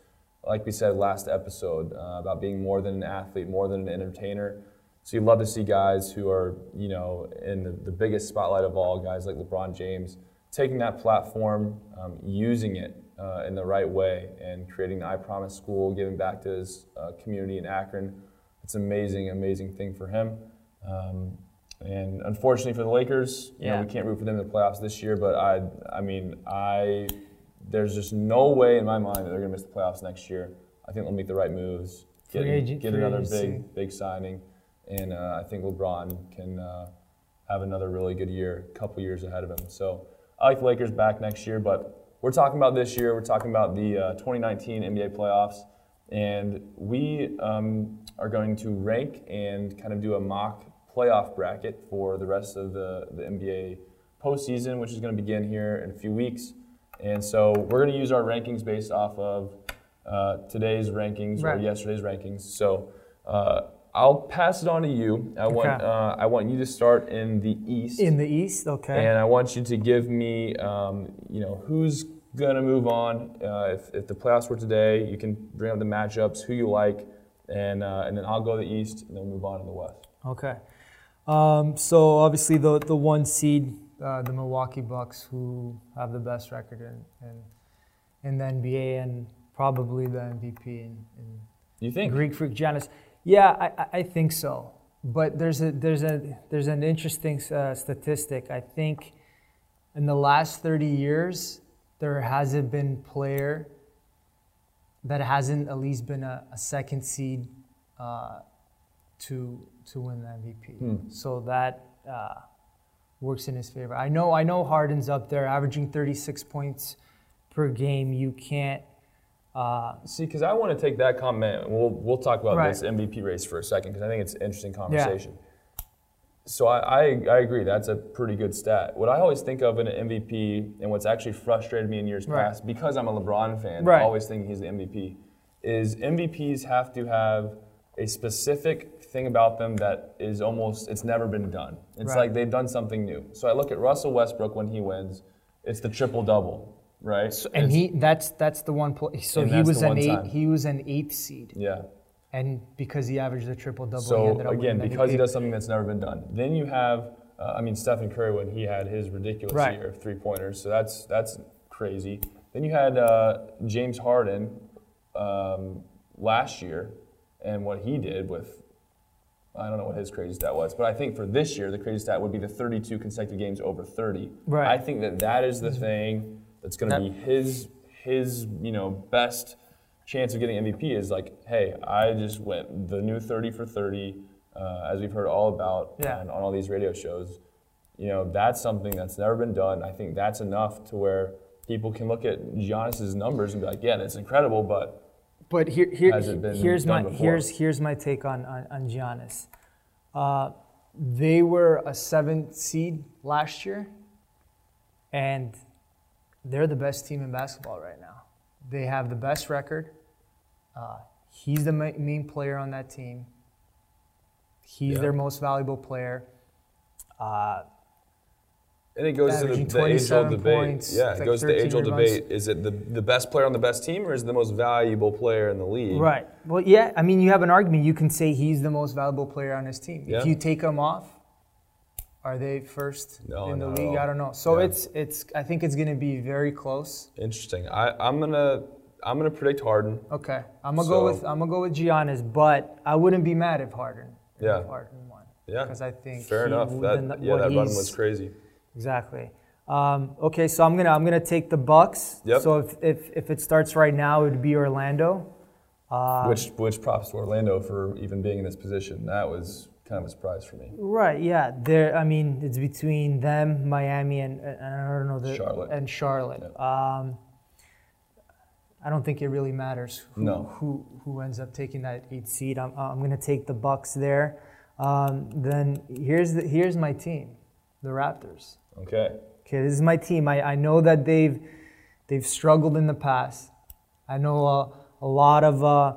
like we said last episode, uh, about being more than an athlete, more than an entertainer. So you love to see guys who are, you know, in the, the biggest spotlight of all, guys like LeBron James, taking that platform, um, using it uh, in the right way, and creating the I Promise School, giving back to his uh, community in Akron. It's an amazing, amazing thing for him. Um, and unfortunately for the Lakers, you know, Yeah. we can't root for them in the playoffs this year. But I, I mean, I, there's just no way in my mind that they're going to miss the playoffs next year. I think they'll make the right moves, get, agent- get another agency. big, big signing, and uh, I think LeBron can uh, have another really good year, a couple years ahead of him. So I like the Lakers back next year, but we're talking about this year. We're talking about the uh, 2019 NBA playoffs, and we um, are going to rank and kind of do a mock playoff bracket for the rest of the, the NBA postseason, which is going to begin here in a few weeks. And so we're going to use our rankings based off of uh, today's rankings or yesterday's rankings. So uh, I'll pass it on to you. I want Okay. uh, I want you to start in the East, in the East, okay. and I want you to give me um, you know who's going to move on. Uh, if, if the playoffs were today, you can bring up the matchups, who you like, and uh, and then I'll go to the East, and then move on to the West. Okay. Um, so obviously the the one seed, uh, the Milwaukee Bucks, who have the best record in in, in the NBA and probably the MVP in, in You think? Greek Freak Giannis. Yeah, I, I- think so. But there's a there's a there's an interesting uh, statistic. I think in the last 30 years there hasn't been player that hasn't at least been a, a second seed uh, to to win the MVP. Hmm. So that uh, works in his favor. I know I know Harden's up there, averaging 36 points per game. You can't. Uh, See, because I want to take that comment, and we'll we'll talk about Right. this MVP race for a second, because I think it's an interesting conversation. Yeah. So I, I I agree that's a pretty good stat. What I always think of in an MVP, and what's actually frustrated me in years Right. past, because I'm a LeBron fan, Right. always thinking he's the MVP, is MVPs have to have a specific thing about them that is almost it's never been done. It's Right. like they've done something new. So I look at Russell Westbrook when he wins, it's the triple double, right? and It's- he that's that's the one play. So he was an eight. time. He was an eighth seed, yeah. and because he averaged a triple double, he So ended up again, because he does something that's never been done. Then you have, uh, I mean, Stephen Curry when he had his ridiculous Right. year of three pointers. So that's that's crazy. Then you had uh, James Harden um, last year, and what he did with. I don't know what his crazy stat was, but I think for this year, the crazy stat would be the 32 consecutive games over 30. Right. I think that that is the thing that's going to That- be his his you know best chance of getting MVP is like, hey, I just went the new 30 for 30, uh, as we've heard all about Yeah. on, on all these radio shows. You know, that's something that's never been done. I think that's enough to where people can look at Giannis's numbers and be like, yeah, that's incredible, but But here, here Has it been here's my before? here's here's my take on on, on Giannis. Uh, they were a seventh seed last year, and they're the best team in basketball right now. They have the best record. Uh, he's the main player on that team. He's Yeah. their most valuable player. Uh, and it goes to the, the age-old debate. points, yeah, like it goes to the 13 age-old debate. Is it the, the best player on the best team, or is it the most valuable player in the league? Right. Well, yeah. I mean, you have an argument. You can say he's the most valuable player on his team. Yeah. If you take him off, are they first No, in the league? I don't know. So Yeah. it's it's. I think it's going to be very close. Interesting. I, I'm gonna I'm gonna predict Harden. Okay. I'm gonna go with I'm gonna go with Giannis, but I wouldn't be mad if Harden Yeah. if Harden won. Yeah. Because I think Fair he- enough. That, yeah, that run was crazy. Exactly. Um, okay, so I'm gonna I'm gonna take the Bucks. Yep. So if, if if it starts right now, it would be Orlando. Uh, which which props to Orlando for even being in this position. That was kind of a surprise for me. Right. Yeah. There. I mean, it's between them, Miami, and, and I don't know the Charlotte. and Charlotte. Um, I don't think it really matters who, No. who who ends up taking that eight seed. I'm I'm gonna take the Bucks there. Um, then here's the here's my team, the Raptors. Okay. Okay, this is my team. I, I know that they've they've struggled in the past. I know uh, a lot of uh,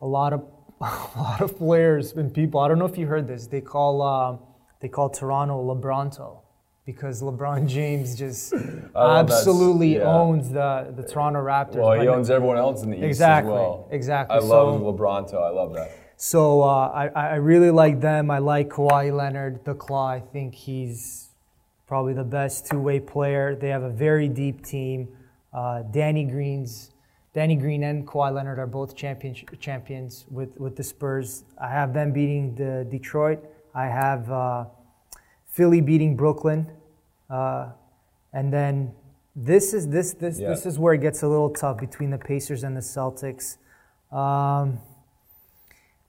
a lot of a lot of players and people. I don't know if you heard this. They call um, they call Toronto LeBronto because LeBron James just absolutely Yeah. owns the the Toronto Raptors. Well, he owns everyone else in the East Exactly, as well. exactly. I love So- LeBronto. I love that. So uh, I, I really like them. I like Kawhi Leonard, the Claw. I think he's probably the best two-way player. They have a very deep team. Uh, Danny Green's Danny Green and Kawhi Leonard are both champion, champions with, with the Spurs. I have them beating the Detroit. I have uh, Philly beating Brooklyn, uh, and then this is this this Yeah. this is where it gets a little tough between the Pacers and the Celtics. Um,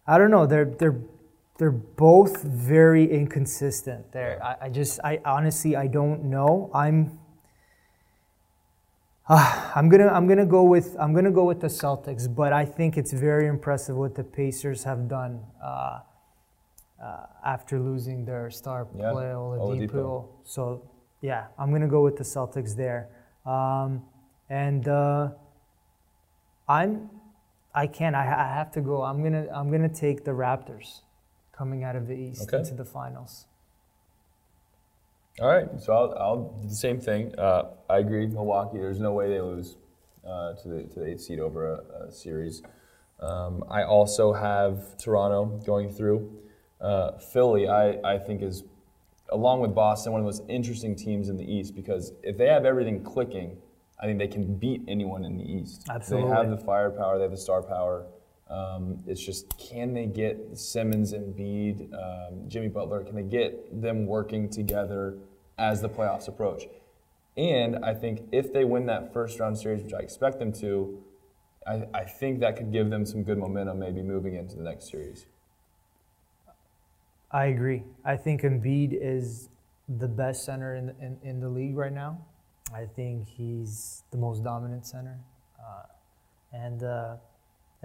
I don't know. They're they're they're both very inconsistent. There, I, I just I honestly I don't know. I'm uh, I'm gonna I'm gonna go with I'm gonna go with the Celtics, but I think it's very impressive what the Pacers have done uh, uh, after losing their star Yeah, player Oladipo. Oladipo. So yeah, I'm gonna go with the Celtics there, um, and uh, I'm I can't. I, I have to go. I'm gonna. I'm gonna take the Raptors, coming out of the East Okay. into the finals. All right, so I'll, I'll do the same thing. Uh, I agree, Milwaukee. There's no way they lose uh, to the to the eighth seed over a, a series. Um, I also have Toronto going through. Uh, Philly, I, I think is along with Boston one of the most interesting teams in the East because if they have everything clicking, I think they can beat anyone in the East. Absolutely. They have the firepower. They have the star power. Um, it's just can they get Simmons and Bede, um, Jimmy Butler? Can they get them working together as the playoffs approach? And I think if they win that first round series, which I expect them to, I, I think that could give them some good momentum, maybe moving into the next series. I agree. I think Embiid is the best center in in, in the league right now. I think he's the most dominant center, uh, and uh,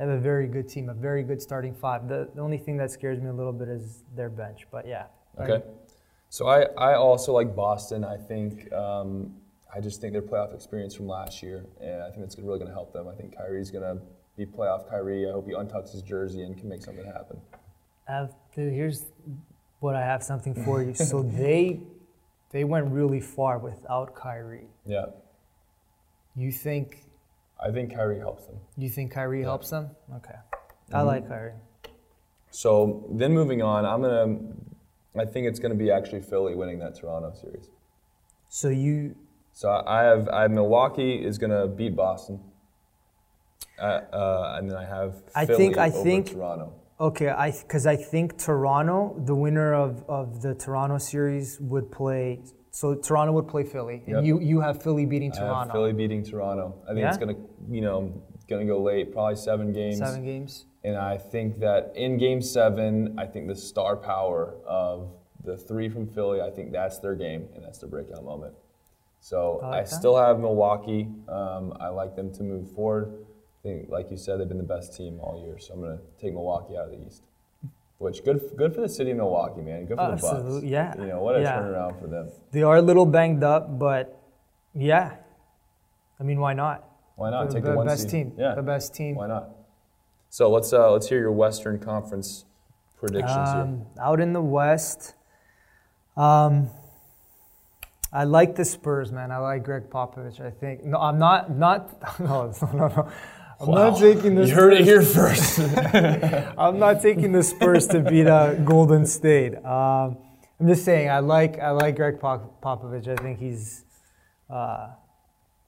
they have a very good team, a very good starting five. The, the only thing that scares me a little bit is their bench, but yeah. Okay. So I, I also like Boston. I think um, I just think their playoff experience from last year, and I think it's really going to help them. I think Kyrie's going to be playoff Kyrie. I hope he untucks his jersey and can make something happen. have here's what I have something for you. So they they went really far without Kyrie. Yeah, You think I think Kyrie helps them. you think Kyrie helps them? Okay, I Mm-hmm. like Kyrie. So then moving on, I'm gonna. I think it's gonna be actually Philly winning that Toronto series. So you So I have I have Milwaukee is gonna beat Boston, uh, uh, and then I have I Philly think- I think- Toronto. okay? I because I think Toronto, the winner of, of the Toronto series, would play. So Toronto would play Philly, and Yep. you you have Philly beating I have Toronto. Philly beating Toronto. I think it's gonna you know gonna go late, probably seven games. Seven games. And I think that in game seven, I think the star power of the three from Philly, I think that's their game and that's their breakout moment. So I I, like that. still have Milwaukee. Um, I like them to move forward. I think, like you said, they've been the best team all year. So I'm going to take Milwaukee out of the East. Which good, good for the city of Milwaukee, man. Good for the Bucks. Absolutely, yeah. You know what a Yeah. turnaround for them. They are a little banged up, but yeah. I mean, why not? Why not the, take the the best seed? team. Yeah. The best team. Why not? So let's uh, let's hear your Western Conference predictions here. Um, out in the West, um, I like the Spurs, man. I like Gregg Popovich. I think no, I'm not not no no no. I'm not taking the You heard it here first. I'm not taking the Spurs to beat uh, Golden State. Um, I'm just saying I like I like Gregg Pop- Popovich. I think he's uh,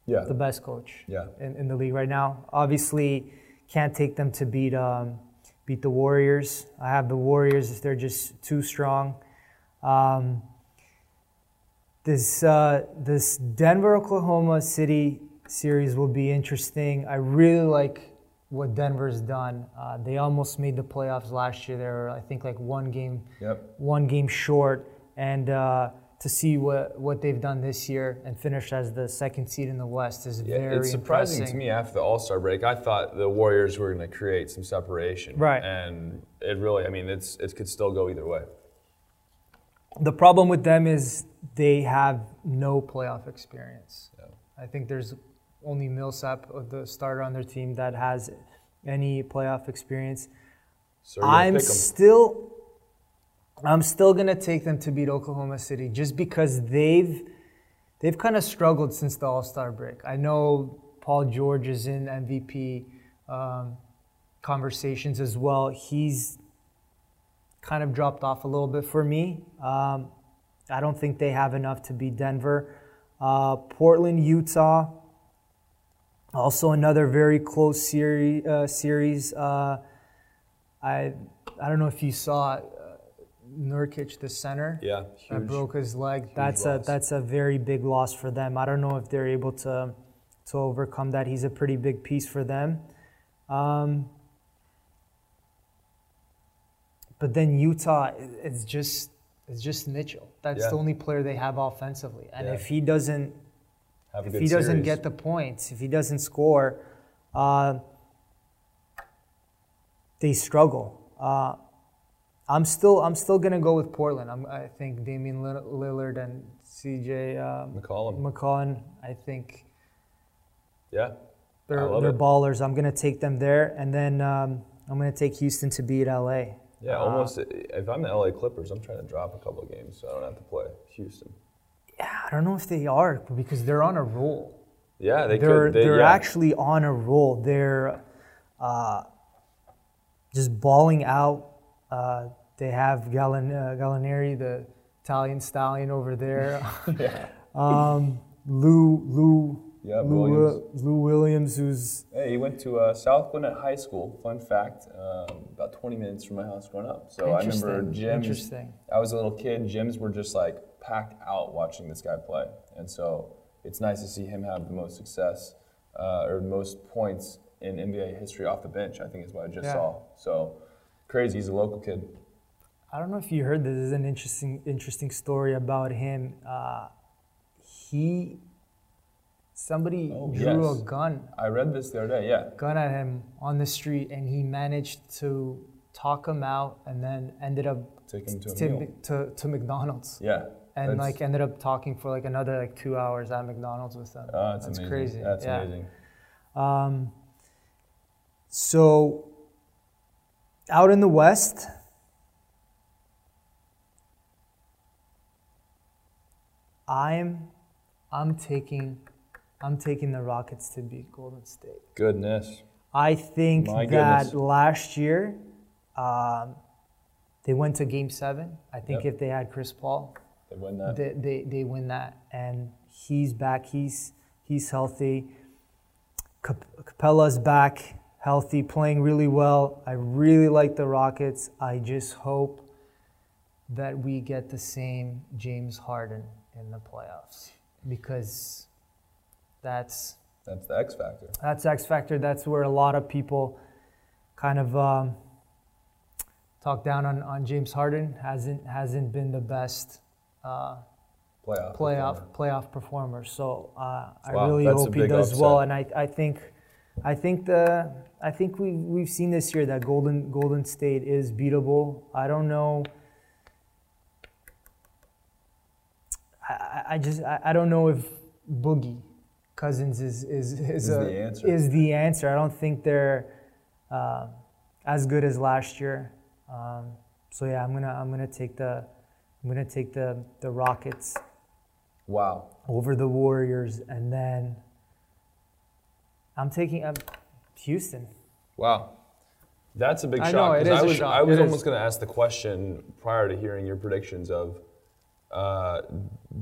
yeah. the best coach Yeah. in, in the league right now. Obviously, can't take them to beat um, beat the Warriors. I have the Warriors. If they're just too strong. Um, this uh, this Denver Oklahoma City series will be interesting. I really like what Denver's done. Uh, they almost made the playoffs last year. They were, I think, like one game, Yep. one game short, and uh, to see what what they've done this year and finish as the second seed in the West is Yeah, very it's surprising impressive. to me after the All Star break. I thought the Warriors were going to create some separation, Right. And it really, I mean, it's it could still go either way. The problem with them is they have no playoff experience. Yeah. I think there's only Millsap, uh, the starter on their team, that has any playoff experience. So I'm still, I'm still gonna take them to beat Oklahoma City just because they've, they've kind of struggled since the All Star break. I know Paul George is in MVP um, conversations as well. He's kind of dropped off a little bit for me. Um, I don't think they have enough to beat Denver. Uh, Portland, Utah. Also another very close series. Uh, series. Uh, I I don't know if you saw uh, Nurkic, the center, yeah, that broke his leg. That's a loss. that's a very big loss for them. I don't know if they're able to to overcome that. He's a pretty big piece for them. Um, but then Utah, it's just it's just Mitchell. That's Yeah. the only player they have offensively. And Yeah. if he doesn't Have a if good he doesn't series. get the points, if he doesn't score, uh, they struggle. Uh, I'm still I'm still gonna go with Portland. I'm, I think Damian Lillard and CJ uh, McCollum, McCollum. I think yeah, they're they're ballers. I'm gonna take them there, and then um, I'm gonna take Houston to beat LA. yeah. Uh, Almost. If I'm the LA Clippers, I'm trying to drop a couple of games so I don't have to play Houston. Yeah, I don't know if they are because they're on a roll. Yeah, they they're could. They, they're yeah. actually on a roll. They're uh, just balling out. Uh, they have Gallan, uh, Gallinari, the Italian stallion over there. yeah. um, Lou Lou Yeah, Lou, Williams. Lou Williams, who's Hey, he went to uh, South Gwinnett High School. Fun fact, um, about 20 minutes from my house growing up. So I remember gyms. interesting. I was a little kid. Gyms were just like packed out watching this guy play, and so it's nice to see him have the most success uh, or most points in NBA history off the bench. I think is what I just Yeah. saw. So crazy. He's a local kid. I don't know if you heard this. This is an interesting interesting story about him. Uh, he somebody Oh, drew yes. a gun I read this the other day. Yeah. gun at him on the street and he managed to talk him out and then ended up Take him to a to, to, to McDonald's Yeah. And That's- like ended up talking for like another like two hours at McDonald's with them. Oh, that's, That's amazing. crazy. That's yeah. amazing. Um, so out in the West, I'm I'm taking I'm taking the Rockets to beat Golden State. Goodness. I think My that goodness. last year um, they went to Game Seven. I think Yep. if they had Chris Paul, They win that. they, they, they win that. And he's back. He's he's healthy. Capela's back healthy playing really well. I really like the rockets. I just hope that we get the same james harden in the playoffs because that's That's the X factor. that's x factor. That's where a lot of people kind of um, talk down on, on james harden. Hasn't hasn't been the best uh, Playoff. playoff performer. playoff performer. So uh, I Wow, really hope he does well, and I, I think I think the I think we we've seen this year that Golden Golden State is beatable. I don't know. I, I- I just I, I don't know if Boogie Cousins is is is, Is a- the answer. is the answer. I don't think they're uh, as good as last year. Um, so yeah, I'm gonna I'm gonna take the I'm gonna take the the Rockets Wow. over the Warriors, and then I'm taking um, Houston. Wow. That's a big I shock. know, it is I a was, shock. I was It almost going to ask the question prior to hearing your predictions of uh,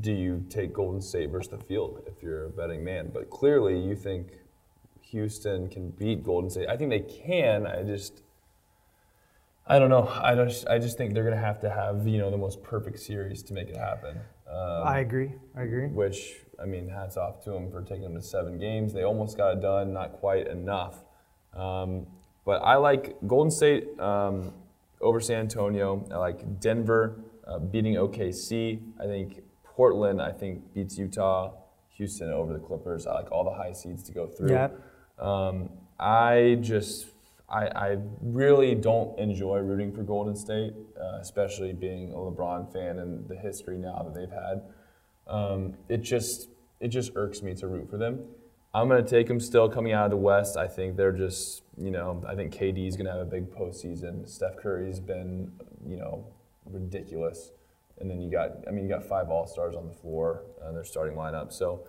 do you take Golden State versus the field if you're a betting man? But clearly you think Houston can beat Golden State. I think they can. I just, I don't know. I just I just think they're gonna have to have you know the most perfect series to make it happen. Um, I agree. I agree. which I mean, hats off to them for taking them to seven games. They almost got it done, not quite enough. Um, but I like Golden State um, over San Antonio. I like Denver uh, beating OKC. I think Portland. I think beats Utah. Houston over the Clippers. I like all the high seeds to go through. Yeah. Um, I just, I, I really don't enjoy rooting for Golden State, uh, especially being a LeBron fan and the history now that they've had. Um, it just, it just irks me to root for them. I'm gonna take them still coming out of the West. I think they're just, you know, I think KD is gonna have a big postseason. Steph Curry's been, you know, ridiculous. And then you got, I mean, you got five All Stars on the floor in their starting lineup. So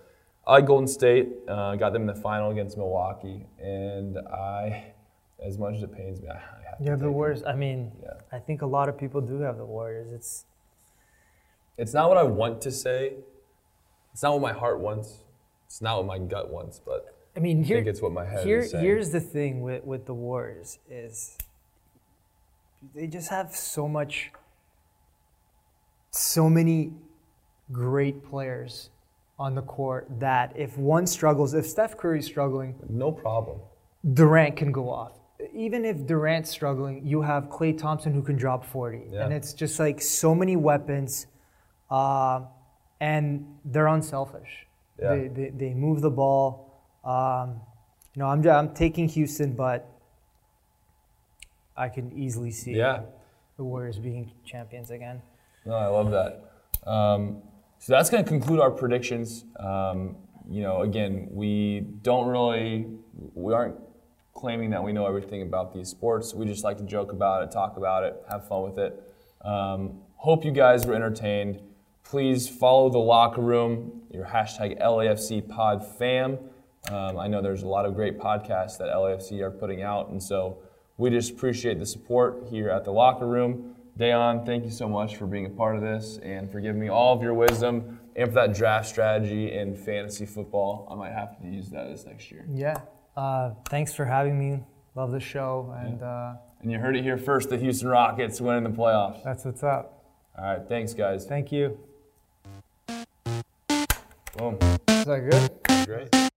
I like Golden State. Uh, got them in the final against Milwaukee, and I, as much as it pains me, I, I have to You have the. Warriors. I mean, Yeah. I think a lot of people do have the Warriors. It's It's not what I want to say. It's not what my heart wants. It's not what my gut wants, but I mean, I here, think it's what my head here is saying. here's the thing with, with the Warriors is they just have so much, so many great players on the court that if one struggles, if Steph Curry's struggling, no problem. Durant can go off. Even if Durant's struggling, you have Klay Thompson who can drop 40. Yeah. And it's just like so many weapons, uh, and they're unselfish. Yeah. They, they, they move the ball. Um, you know, I'm, I'm taking Houston, but I can easily see Yeah. the Warriors being champions again. No, I love that. Um, so that's going to conclude our predictions. Um, you know, again, we don't really, we aren't claiming that we know everything about these sports. We just like to joke about it, talk about it, have fun with it. Um, hope you guys were entertained. Please follow the locker room, your hashtag LAFC pod fam. Um, I know there's a lot of great podcasts that LAFC are putting out, and so we just appreciate the support here at the locker room. Dejan, thank you so much for being a part of this and for giving me all of your wisdom and for that draft strategy in fantasy football. I might have to use that this next year. Yeah. Uh, thanks for having me. Love the show. And uh, And you heard it here first the Houston Rockets winning the playoffs. that's what's up. All right, thanks, guys. Thank you. Boom. Is that good? Great.